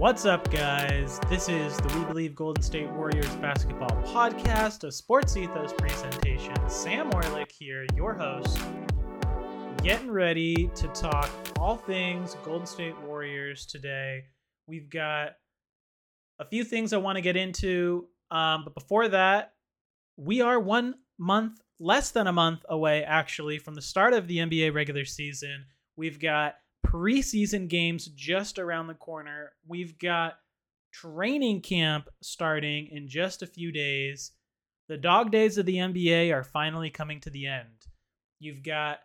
What's up, guys? This is the We Believe Golden State Warriors basketball podcast, a sports ethos presentation. Sam Orlik here, your host, getting ready to talk all things Golden State Warriors today. We've got a few things I want to get into, um, but before that, we are one month, less than a month away, actually, from the start of the NBA regular season. We've got preseason games just around the corner. We've got training camp starting in just a few days. The dog days of the NBA are finally coming to the end. You've got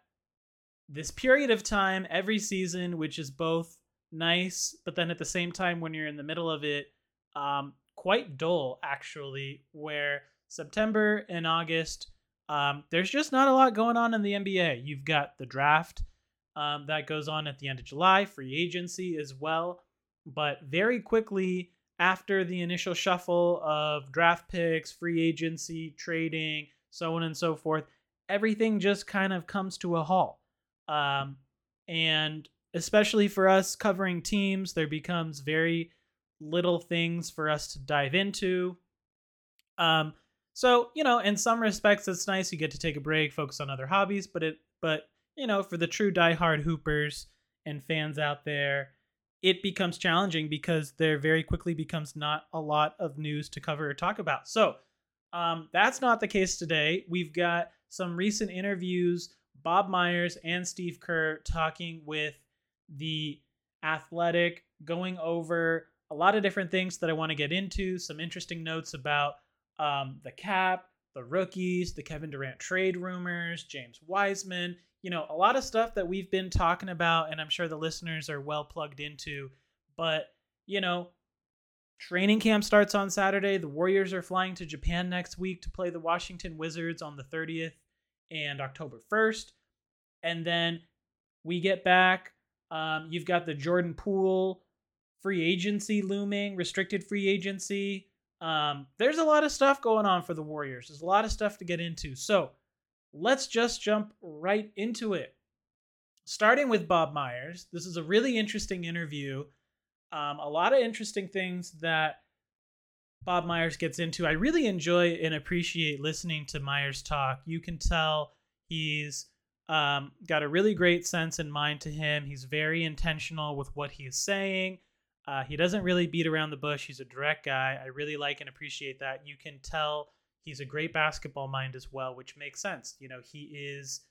this period of time every season, which is both nice, but then at the same time, when you're in the middle of it, um, quite dull, actually, where September and August, um, there's just not a lot going on in the NBA. You've got the draft um, that goes on at the end of July, free agency as well. But very quickly after the initial shuffle of draft picks, free agency, trading, so on and so forth, everything just kind of comes to a halt. Um, and especially for us covering teams, there becomes very little things for us to dive into. Um, so you know, in some respects, it's nice you get to take a break, focus on other hobbies. But it, but you know, for the true diehard hoopers and fans out there, it becomes challenging because there very quickly becomes not a lot of news to cover or talk about. So um, that's not the case today. We've got some recent interviews, Bob Myers and Steve Kerr talking with the athletic, going over a lot of different things that I want to get into, some interesting notes about um, the cap, the rookies, the Kevin Durant trade rumors, James Wiseman, you know, a lot of stuff that we've been talking about, and I'm sure the listeners are well plugged into. But, you know, training camp starts on Saturday. The Warriors are flying to Japan next week to play the Washington Wizards on the 30th and October 1st. And then we get back. Um, you've got the Jordan Poole free agency looming, restricted free agency. Um, there's a lot of stuff going on for the Warriors. There's a lot of stuff to get into. So, let's just jump right into it. Starting with Bob Myers, this is a really interesting interview. Um, a lot of interesting things that Bob Myers gets into. I really enjoy and appreciate listening to Myers talk. You can tell he's um, got a really great sense in mind to him. He's very intentional with what he is saying. Uh, he doesn't really beat around the bush. He's a direct guy. I really like and appreciate that. You can tell He's a great basketball mind as well, which makes sense. You know, he is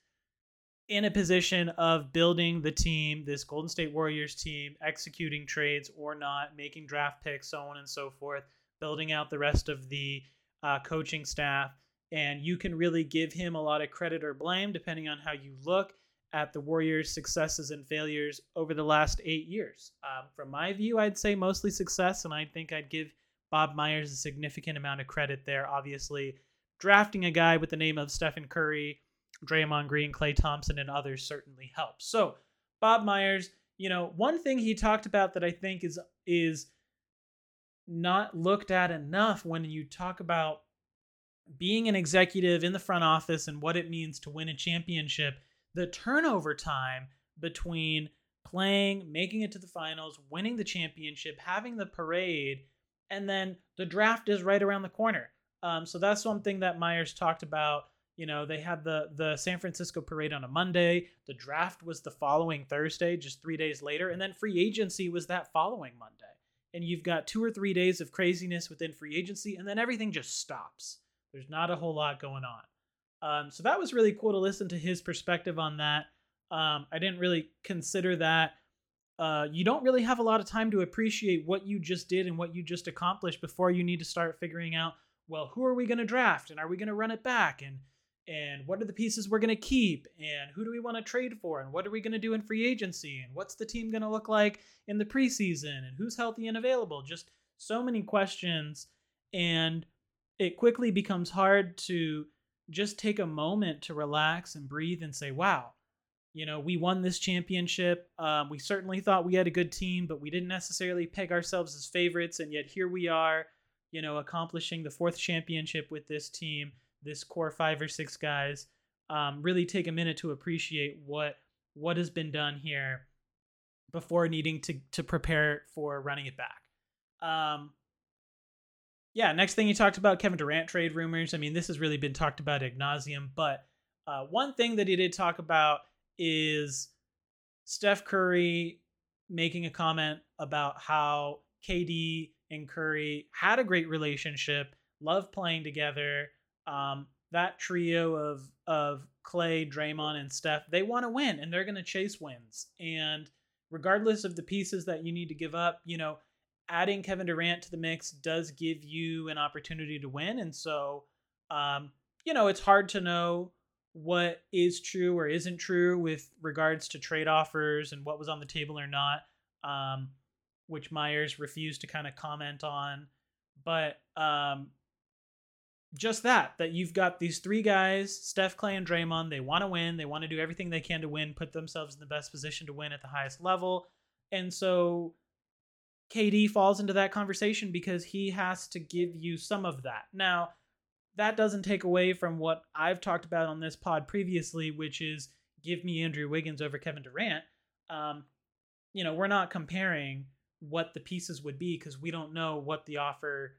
in a position of building the team, this Golden State Warriors team, executing trades or not, making draft picks, so on and so forth, building out the rest of the uh, coaching staff. And you can really give him a lot of credit or blame, depending on how you look at the Warriors' successes and failures over the last eight years. Um, from my view, I'd say mostly success, and I think I'd give Bob Myers a significant amount of credit there. Obviously, drafting a guy with the name of Stephen Curry, Draymond Green, Klay Thompson, and others certainly helps. So, Bob Myers, you know, one thing he talked about that I think is is not looked at enough when you talk about being an executive in the front office and what it means to win a championship, the turnover time between playing, making it to the finals, winning the championship, having the parade, and then the draft is right around the corner. Um, so that's something that Myers talked about. You know, they had the the San Francisco parade on a Monday. The draft was the following Thursday, just three days later, and then free agency was that following Monday. And you've got two or three days of craziness within free agency, and then everything just stops. There's not a whole lot going on. Um, so that was really cool to listen to his perspective on that. Um, I didn't really consider that uh, you don't really have a lot of time to appreciate what you just did and what you just accomplished before you need to start figuring out well who are we going to draft and are we going to run it back and and what are the pieces we're going to keep and who do we want to trade for and what are we going to do in free agency and what's the team going to look like in the preseason and who's healthy and available? Just so many questions and it quickly becomes hard to just take a moment to relax and breathe and say wow you know, we won this championship. Um, we certainly thought we had a good team, but we didn't necessarily peg ourselves as favorites. And yet here we are, you know, accomplishing the fourth championship with this team, this core five or six guys. Um, really take a minute to appreciate what what has been done here before needing to to prepare for running it back. Um, yeah, next thing you talked about Kevin Durant trade rumors. I mean, this has really been talked about ad nauseum, but uh, one thing that he did talk about is Steph Curry making a comment about how KD and Curry had a great relationship, loved playing together. Um, that trio of of Klay, Draymond, and Steph, they want to win and they're going to chase wins. And regardless of the pieces that you need to give up, you know, adding Kevin Durant to the mix does give you an opportunity to win. And so, um, you know, it's hard to know what is true or isn't true with regards to trade offers and what was on the table or not, um, which Myers refused to kind of comment on. But um, just that, that you've got these three guys, Steph, Klay, and Draymond. They want to win. They want to do everything they can to win, put themselves in the best position to win at the highest level. And so KD falls into that conversation because he has to give you some of that. Now, that doesn't take away from what I've talked about on this pod previously, which is give me Andrew Wiggins over Kevin Durant. Um, you know, we're not comparing what the pieces would be because we don't know what the offer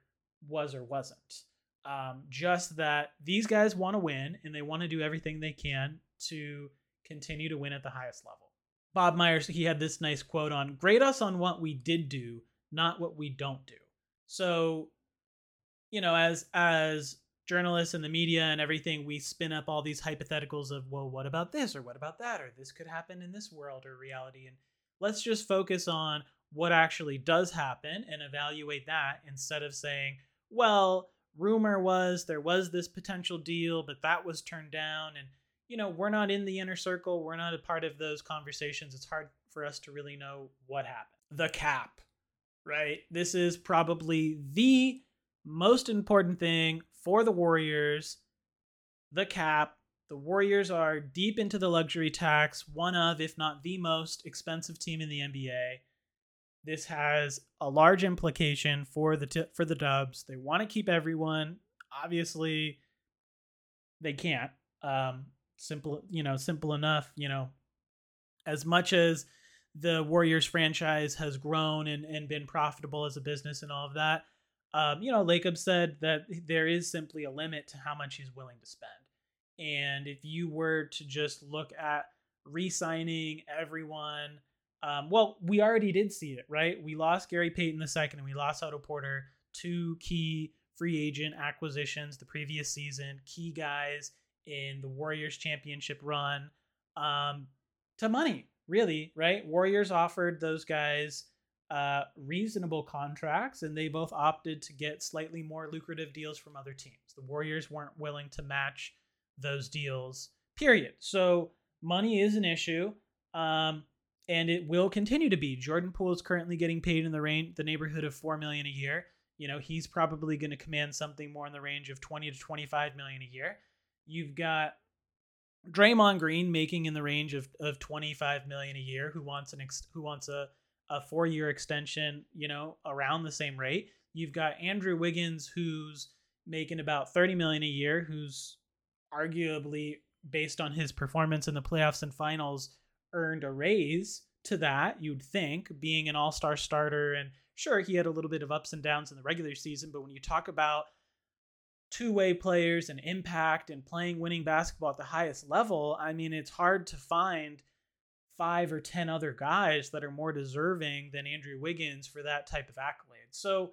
was or wasn't. Um, just that these guys want to win and they want to do everything they can to continue to win at the highest level. Bob Myers, he had this nice quote on grade us on what we did do, not what we don't do. So, you know, as as journalists and the media and everything, we spin up all these hypotheticals of, well, what about this or what about that or this could happen in this world or reality. And let's just focus on what actually does happen and evaluate that instead of saying, well, rumor was there was this potential deal, but that was turned down. And, you know, we're not in the inner circle. We're not a part of those conversations. It's hard for us to really know what happened. The cap, right? This is probably the most important thing for the Warriors, the cap. The Warriors are deep into the luxury tax, one of, if not the most expensive team in the NBA. This has a large implication for the t- for the Dubs. They want to keep everyone. Obviously, they can't. Um, simple, you know, simple enough. You know, as much as the Warriors franchise has grown and, and been profitable as a business and all of that, um, you know, Lacob said that there is simply a limit to how much he's willing to spend. And if you were to just look at re signing everyone, um, well, we already did see it, right? We lost Gary Payton the second and we lost Otto Porter, two key free agent acquisitions the previous season, key guys in the Warriors championship run um, to money, really, right? Warriors offered those guys uh, reasonable contracts, and they both opted to get slightly more lucrative deals from other teams. The Warriors weren't willing to match those deals, period. So money is an issue, um, and it will continue to be. Jordan Poole is currently getting paid in the range, the neighborhood of four million a year. You know, he's probably going to command something more in the range of twenty to twenty-five million a year. You've got Draymond Green making in the range of, of 25 million a year who wants an ex, who wants a a four year extension, you know, around the same rate. You've got Andrew Wiggins, who's making about 30 million a year, who's arguably based on his performance in the playoffs and finals earned a raise to that, you'd think, being an all-star starter and sure he had a little bit of ups and downs in the regular season, but when you talk about two-way players and impact and playing winning basketball at the highest level, I mean it's hard to find five or 10 other guys that are more deserving than Andrew Wiggins for that type of accolade. So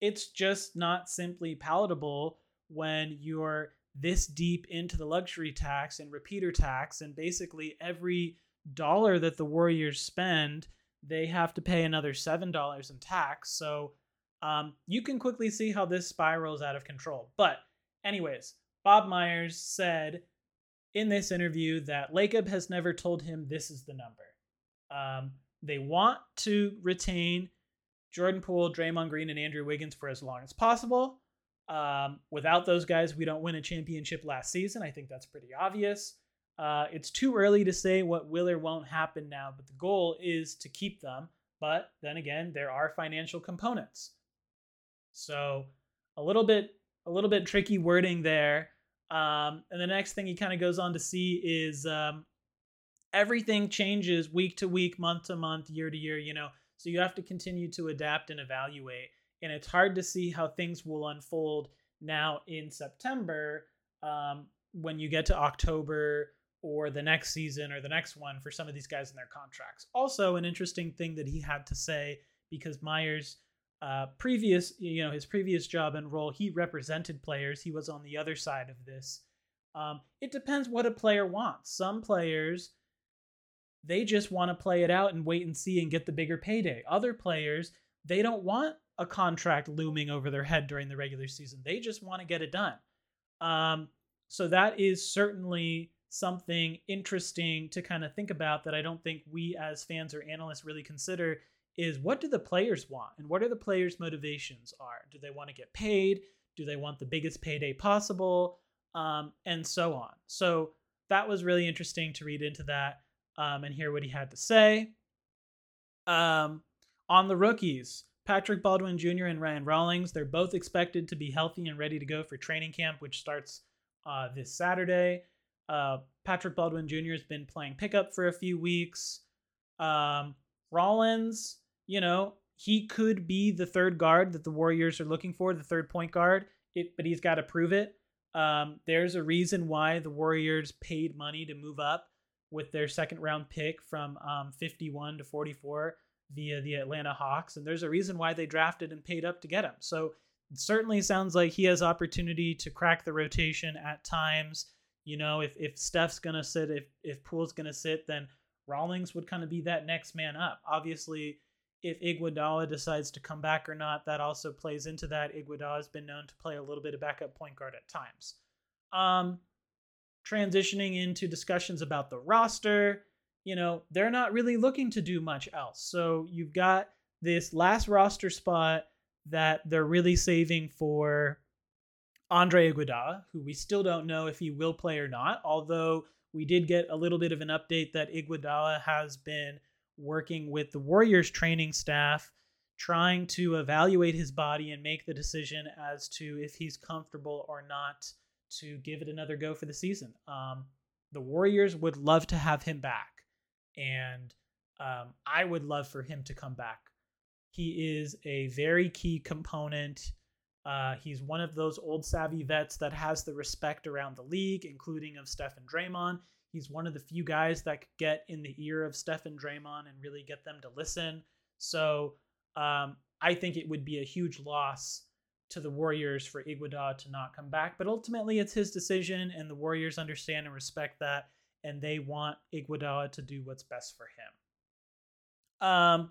it's just not simply palatable when you're this deep into the luxury tax and repeater tax, and basically every dollar that the Warriors spend, they have to pay another $7 in tax. So um, you can quickly see how this spirals out of control. But, anyways, Bob Myers said in this interview that Lacob has never told him this is the number. Um, they want to retain Jordan Poole, Draymond Green, and Andrew Wiggins for as long as possible. Um, without those guys, we don't win a championship last season. I think that's pretty obvious. Uh, it's too early to say what will or won't happen now, but the goal is to keep them. But then again, there are financial components. So a little bit, a little bit tricky wording there. Um, and the next thing he kind of goes on to see is um, everything changes week to week, month to month, year to year. You know, So you have to continue to adapt and evaluate. And it's hard to see how things will unfold now in September um, when you get to October or the next season or the next one for some of these guys in their contracts. Also, an interesting thing that he had to say because Myers uh, previous, you know, his previous job and role, he represented players. He was on the other side of this. Um, it depends what a player wants. Some players, they just want to play it out and wait and see and get the bigger payday. Other players, they don't want a contract looming over their head during the regular season. They just want to get it done. Um, so that is certainly something interesting to kind of think about that I don't think we as fans or analysts really consider is what do the players want and what are the players' motivations are? Do they want to get paid? Do they want the biggest payday possible? Um, and so on. So that was really interesting to read into that um, and hear what he had to say. Um, on the rookies, Patrick Baldwin Jr. and Ryan Rollins, they're both expected to be healthy and ready to go for training camp, which starts uh, this Saturday. Uh, Patrick Baldwin Jr. has been playing pickup for a few weeks. Um, Rollins, you know, he could be the third guard that the Warriors are looking for, the third point guard. It, but he's got to prove it. Um, there's a reason why the Warriors paid money to move up with their second round pick from um, 51 to 44 via the Atlanta Hawks, and there's a reason why they drafted and paid up to get him. So it certainly sounds like he has opportunity to crack the rotation at times. You know, if if Steph's gonna sit, if if Poole's gonna sit, then Rollins would kind of be that next man up. Obviously, if Iguodala decides to come back or not, that also plays into that. Iguodala has been known to play a little bit of backup point guard at times. Um, transitioning into discussions about the roster, you know, they're not really looking to do much else. So you've got this last roster spot that they're really saving for Andre Iguodala, who we still don't know if he will play or not, although we did get a little bit of an update that Iguodala has been working with the Warriors training staff, trying to evaluate his body and make the decision as to if he's comfortable or not to give it another go for the season. Um, the Warriors would love to have him back, and um, I would love for him to come back. He is a very key component. Uh, he's one of those old savvy vets that has the respect around the league, including of Steph and Draymond. He's one of the few guys that could get in the ear of Steph and Draymond and really get them to listen. So um, I think it would be a huge loss to the Warriors for Iguodala to not come back. But ultimately, it's his decision, and the Warriors understand and respect that, and they want Iguodala to do what's best for him. Um,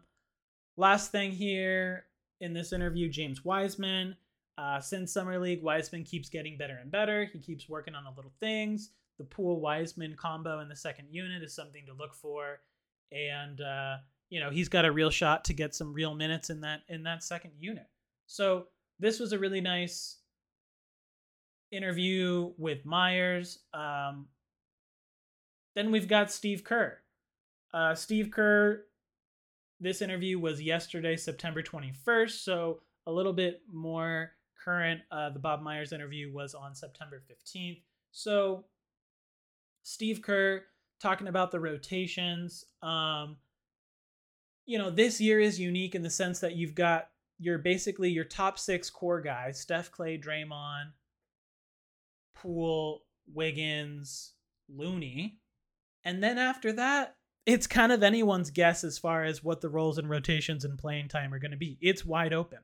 last thing here in this interview, James Wiseman. Uh, since Summer League, Wiseman keeps getting better and better. He keeps working on the little things the Poole Wiseman combo in the second unit is something to look for, and uh, you know he's got a real shot to get some real minutes in that in that second unit. So this was a really nice interview with Myers. Um, then we've got Steve Kerr. Uh, Steve Kerr. This interview was yesterday, September 21st, so a little bit more current. Uh, the Bob Myers interview was on September 15th. So Steve Kerr talking about the rotations. Um, you know, this year is unique in the sense that you've got your basically your top six core guys: Steph, Klay, Draymond, Poole, Wiggins, Looney, and then after that, it's kind of anyone's guess as far as what the roles and rotations and playing time are going to be. It's wide open.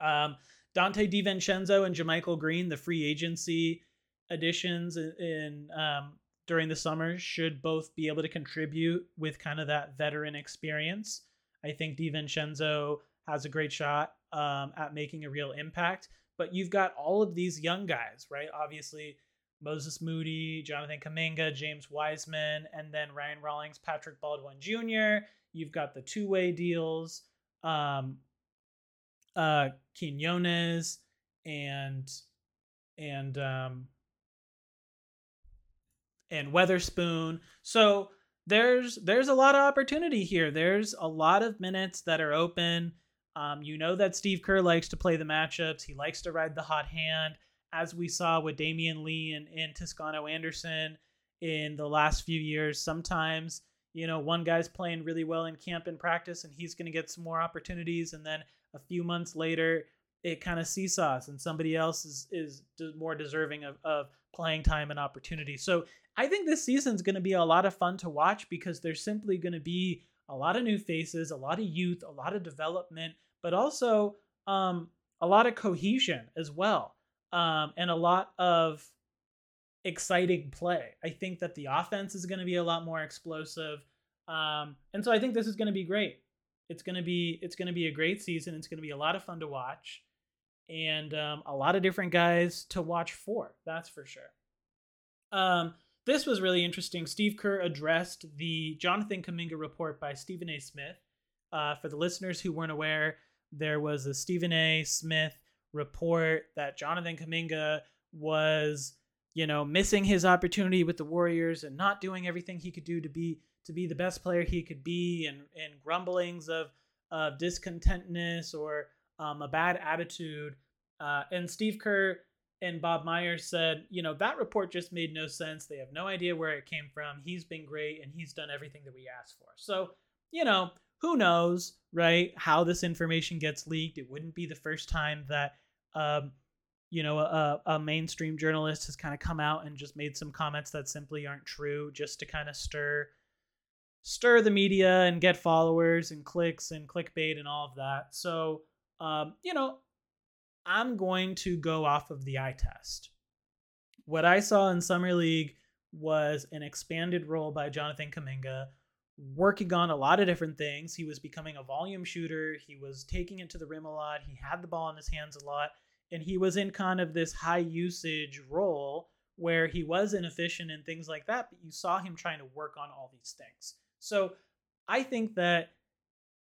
Um, Donte DiVincenzo and JaMychal Green, the free agency additions in um, during the summer should both be able to contribute with kind of that veteran experience. I think DiVincenzo has a great shot um, at making a real impact. But you've got all of these young guys, right? Obviously, Moses Moody, Jonathan Kuminga, James Wiseman, and then Ryan Rollins, Patrick Baldwin Jr. You've got the two way deals, um, uh, Quinones, and and um, and Weatherspoon. So there's there's a lot of opportunity here. There's a lot of minutes that are open. Um, you know that Steve Kerr likes to play the matchups. He likes to ride the hot hand, as we saw with Damion Lee and, and Toscano Anderson in the last few years. Sometimes you know, one guy's playing really well in camp and practice and he's going to get some more opportunities. And then a few months later, it kind of seesaws and somebody else is, is more deserving of, of playing time and opportunity. So I think this season's going to be a lot of fun to watch because there's simply going to be a lot of new faces, a lot of youth, a lot of development, but also um, a lot of cohesion as well, um, and a lot of exciting play. I think that the offense is going to be a lot more explosive. Um, and so I think this is going to be great. It's going to be it's to be a great season. It's going to be a lot of fun to watch, and um, a lot of different guys to watch for. That's for sure. Um, this was really interesting. Steve Kerr addressed the Jonathan Kuminga report by Stephen A. Smith. Uh, for the listeners who weren't aware, there was a Stephen A. Smith report that Jonathan Kuminga was you know, missing his opportunity with the Warriors and not doing everything he could do to be to be the best player he could be, and and grumblings of of discontentness or um, a bad attitude. Uh, and Steve Kerr and Bob Myers said, you know, that report just made no sense. They have no idea where it came from. He's been great and he's done everything that we asked for. So, you know, who knows, right? How this information gets leaked. It wouldn't be the first time that um, you know a, a mainstream journalist has kind of come out and just made some comments that simply aren't true just to kind of stir stir the media and get followers and clicks and clickbait and all of that. So um, you know i'm going to go off of the eye test. What i saw in summer league was an expanded role by jonathan kuminga working on a lot of different things. He was becoming a volume shooter. He was taking it to the rim a lot. He had the ball in his hands a lot. And he was in kind of this high usage role where he was inefficient and things like that but you saw him trying to work on all these things so i think that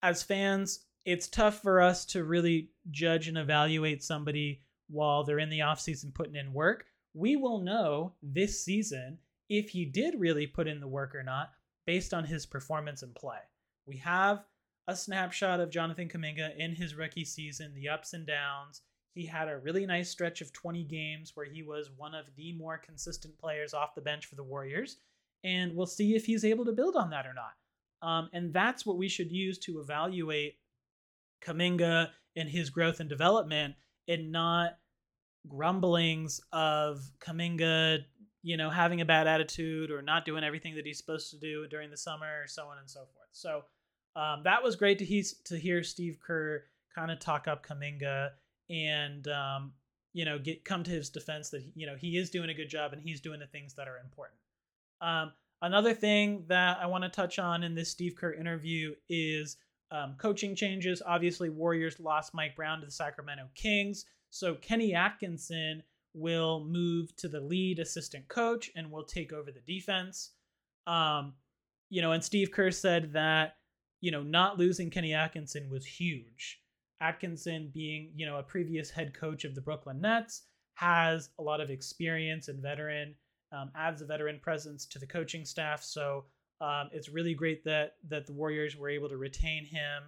as fans it's tough for us to really judge and evaluate somebody while they're in the offseason putting in work. We will know this season if he did really put in the work or not based on his performance and play. We have a snapshot of jonathan kuminga in his rookie season the ups and downs. He had a really nice stretch of 20 games where he was one of the more consistent players off the bench for the Warriors. And we'll see if he's able to build on that or not. Um, and that's what we should use to evaluate Kuminga and his growth and development and not grumblings of Kuminga, you know, having a bad attitude or not doing everything that he's supposed to do during the summer so on and so forth. So um, that was great to, he- to hear Steve Kerr kind of talk up Kuminga and um, you know get come to his defense that you know he is doing a good job and he's doing the things that are important. Um, another thing that I want to touch on in this Steve Kerr interview is um, coaching changes. Obviously, Warriors lost Mike Brown to the Sacramento Kings, so Kenny Atkinson will move to the lead assistant coach and will take over the defense. Um, you know, and Steve Kerr said that you know not losing Kenny Atkinson was huge Atkinson, being you know a previous head coach of the Brooklyn Nets, has a lot of experience and veteran um, adds a veteran presence to the coaching staff. So um, it's really great that that the Warriors were able to retain him.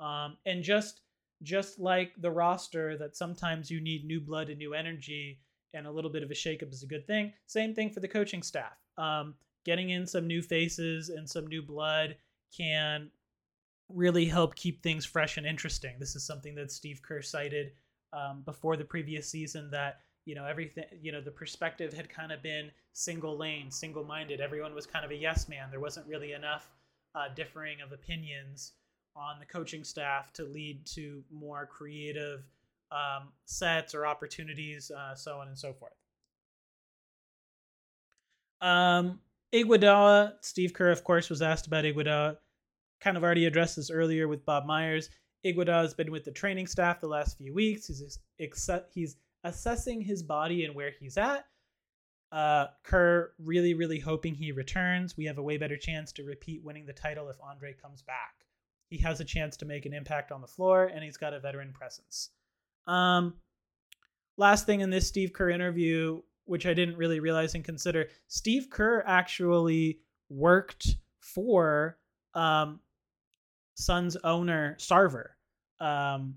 Um, and just just like the roster, that sometimes you need new blood and new energy, and a little bit of a shakeup is a good thing. Same thing for the coaching staff. Um, getting in some new faces and some new blood can really help keep things fresh and interesting. This is something that Steve Kerr cited um, before the previous season that you know everything you know the perspective had kind of been single lane, single minded. Everyone was kind of a yes man. There wasn't really enough uh, differing of opinions on the coaching staff to lead to more creative um, sets or opportunities, uh, so on and so forth. Um, Iguodala, Steve Kerr, of course, was asked about Iguodala kind of already addressed this earlier with Bob Myers. Iguodala has been with the training staff the last few weeks. He's he's assessing his body and where he's at. Uh, Kerr really, really hoping he returns. We have a way better chance to repeat winning the title if Andre comes back. He has a chance to make an impact on the floor, and he's got a veteran presence. Um, last thing in this Steve Kerr interview, which I didn't really realize and consider, Steve Kerr actually worked for um, Suns owner Sarver. Um,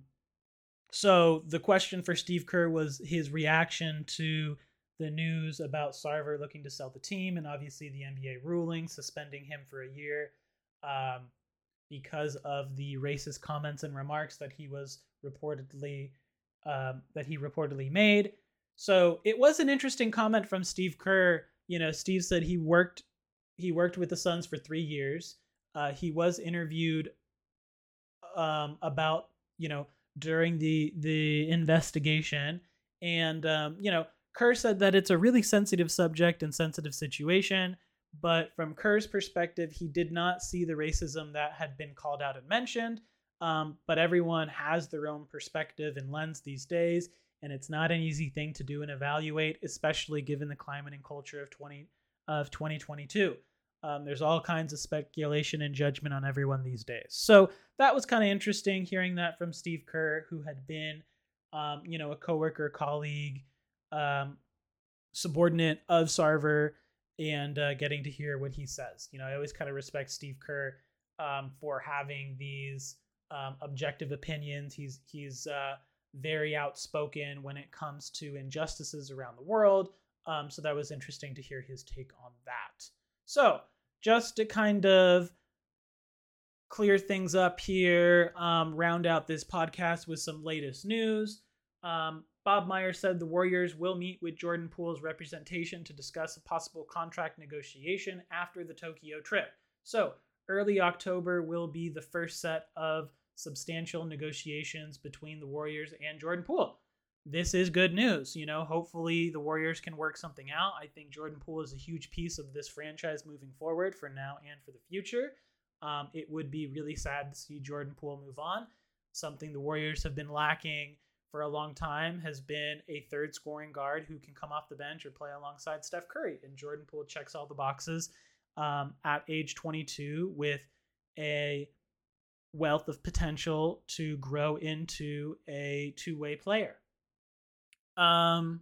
so the question for Steve Kerr was his reaction to the news about Sarver looking to sell the team and obviously the NBA ruling suspending him for a year um, because of the racist comments and remarks that he was reportedly um, that he reportedly made. So it was an interesting comment from Steve Kerr. You know, Steve said he worked he worked with the Suns for three years. Uh, he was interviewed um, about you know during the the investigation, and um, you know Kerr said that it's a really sensitive subject and sensitive situation. But from Kerr's perspective, he did not see the racism that had been called out and mentioned. Um, but everyone has their own perspective and lens these days, and it's not an easy thing to do and evaluate, especially given the climate and culture of 20 of 2022. Um, there's all kinds of speculation and judgment on everyone these days. So that was kind of interesting hearing that from Steve Kerr, who had been, um, you know, a coworker, colleague, um, subordinate of Sarver, and uh, getting to hear what he says. You know, I always kind of respect Steve Kerr um, for having these um, objective opinions. He's he's uh, very outspoken when it comes to injustices around the world. Um, so that was interesting to hear his take on that. So just to kind of clear things up here, um, round out this podcast with some latest news. Um, Bob Myers said the Warriors will meet with Jordan Poole's representation to discuss a possible contract negotiation after the Tokyo trip. So, early October will be the first set of substantial negotiations between the Warriors and Jordan Poole. This is good news. You know, hopefully the Warriors can work something out. I think Jordan Poole is a huge piece of this franchise moving forward for now and for the future. Um, it would be really sad to see Jordan Poole move on. Something the Warriors have been lacking for a long time has been a third scoring guard who can come off the bench or play alongside Steph Curry. And Jordan Poole checks all the boxes um, at age 22 with a wealth of potential to grow into a two way player. Um,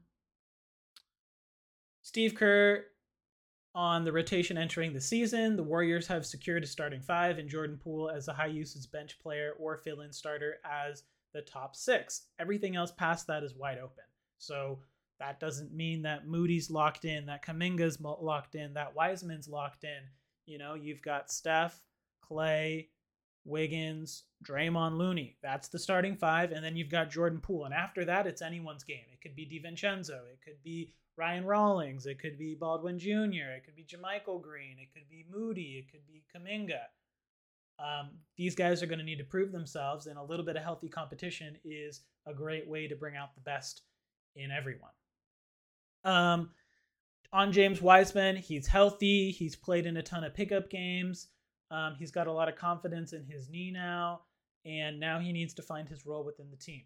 Steve Kerr on the rotation entering the season. The Warriors have secured a starting five and Jordan Poole as a high usage bench player or fill in starter as the top six. Everything else past that is wide open. So that doesn't mean that Moody's locked in, that Kuminga's locked in, that Wiseman's locked in. You know, you've got Steph, Klay, Wiggins, Draymond Looney. That's the starting five. And then you've got Jordan Poole. And after that, it's anyone's game. It could be DiVincenzo. It could be Ryan Rollins. It could be Baldwin Jr. It could be JaMychal Green. It could be Moody. It could be Kuminga. Um, these guys are going to need to prove themselves, and a little bit of healthy competition is a great way to bring out the best in everyone. Um, on James Wiseman, he's healthy. He's played in a ton of pickup games. Um, he's got a lot of confidence in his knee now, and now he needs to find his role within the team.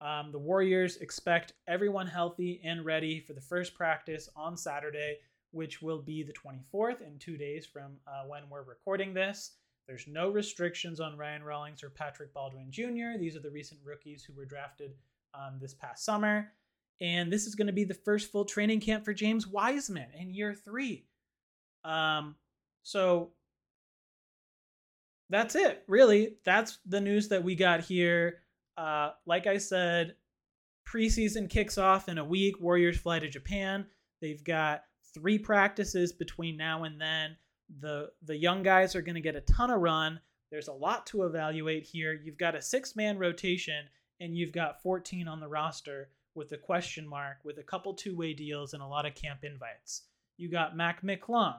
Um, the Warriors expect everyone healthy and ready for the first practice on Saturday, which will be the 24th, in two days from uh, when we're recording this. There's no restrictions on Ryan Rollins or Patrick Baldwin Jr. These are the recent rookies who were drafted um, this past summer. And this is going to be the first full training camp for James Wiseman in year three. Um, so that's it, really. That's the news that we got here. Uh, like I said, preseason kicks off in a week. Warriors fly to Japan. They've got three practices between now and then. The the young guys are going to get a ton of run. There's a lot to evaluate here. You've got a six man rotation, and you've got 14 on the roster with a question mark, with a couple two way deals and a lot of camp invites. You got Mac McClung,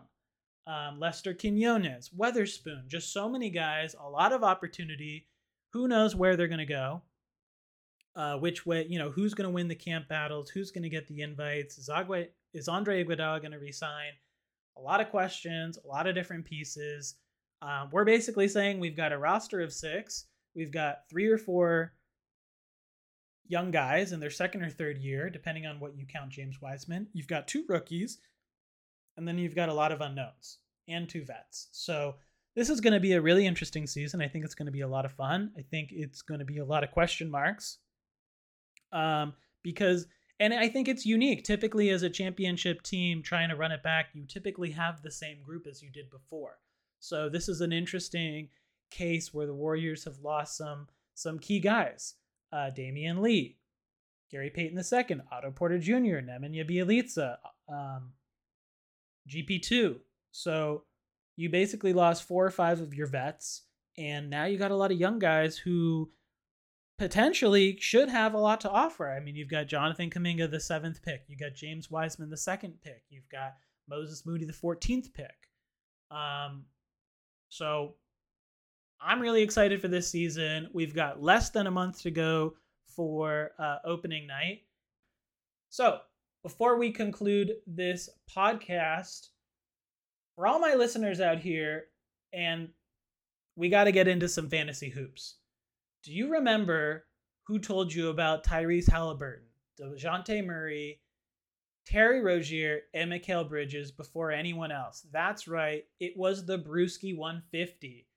um, Lester Quinones, Weatherspoon, just so many guys, a lot of opportunity. Who knows where they're going to go? Uh, which way, you know, who's going to win the camp battles? Who's going to get the invites? Is, Agua, is Andre Iguodala going to resign? A lot of questions, a lot of different pieces. Um, we're basically saying we've got a roster of six. We've got three or four young guys in their second or third year, depending on what you count James Wiseman. You've got two rookies and then you've got a lot of unknowns and two vets. So this is going to be a really interesting season. I think it's going to be a lot of fun. I think it's going to be a lot of question marks. Um, because and I think it's unique. Typically, as a championship team trying to run it back, you typically have the same group as you did before. So this is an interesting case where the Warriors have lost some some key guys. Uh, Damion Lee, Gary Payton II, Otto Porter Jr., Nemanja Bjelica, um, GP2. So you basically lost four or five of your vets, and now you got a lot of young guys who potentially should have a lot to offer. I mean, you've got Jonathan Kuminga, the seventh pick. You've got James Wiseman, the second pick. You've got Moses Moody, the 14th pick. Um, so I'm really excited for this season. We've got less than a month to go for uh, opening night. So before we conclude this podcast, for all my listeners out here, and we got to get into some fantasy hoops. Do you remember who told you about Tyrese Halliburton, DeJounte Murray, Terry Rozier, and Mikal Bridges before anyone else? That's right. It was the Bruski 150.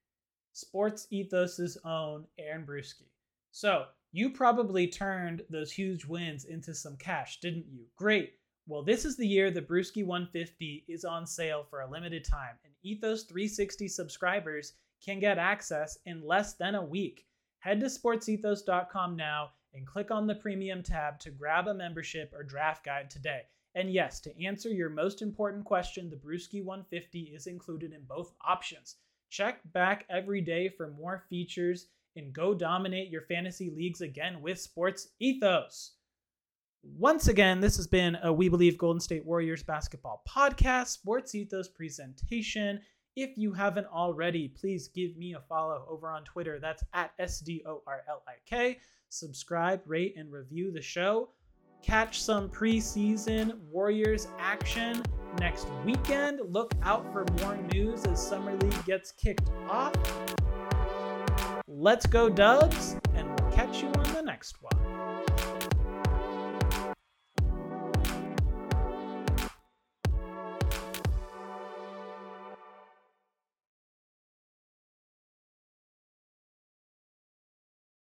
Sports Ethos's own Aaron Bruski. So you probably turned those huge wins into some cash, didn't you? Great. Well, this is the year the Bruski 150 is on sale for a limited time, and Ethos 360 subscribers can get access in less than a week. Head to sportsethos.com now and click on the premium tab to grab a membership or draft guide today. And yes, to answer your most important question, the Bruski 150 is included in both options. Check back every day for more features and go dominate your fantasy leagues again with Sports Ethos. Once again, this has been a We Believe Golden State Warriors basketball podcast, Sports Ethos presentation. If you haven't already, please give me a follow over on Twitter. That's at SDORLIK. Subscribe, rate, and review the show. Catch some preseason Warriors action next weekend. Look out for more news as Summer League gets kicked off. Let's go, Dubs, and we'll catch you on the next one.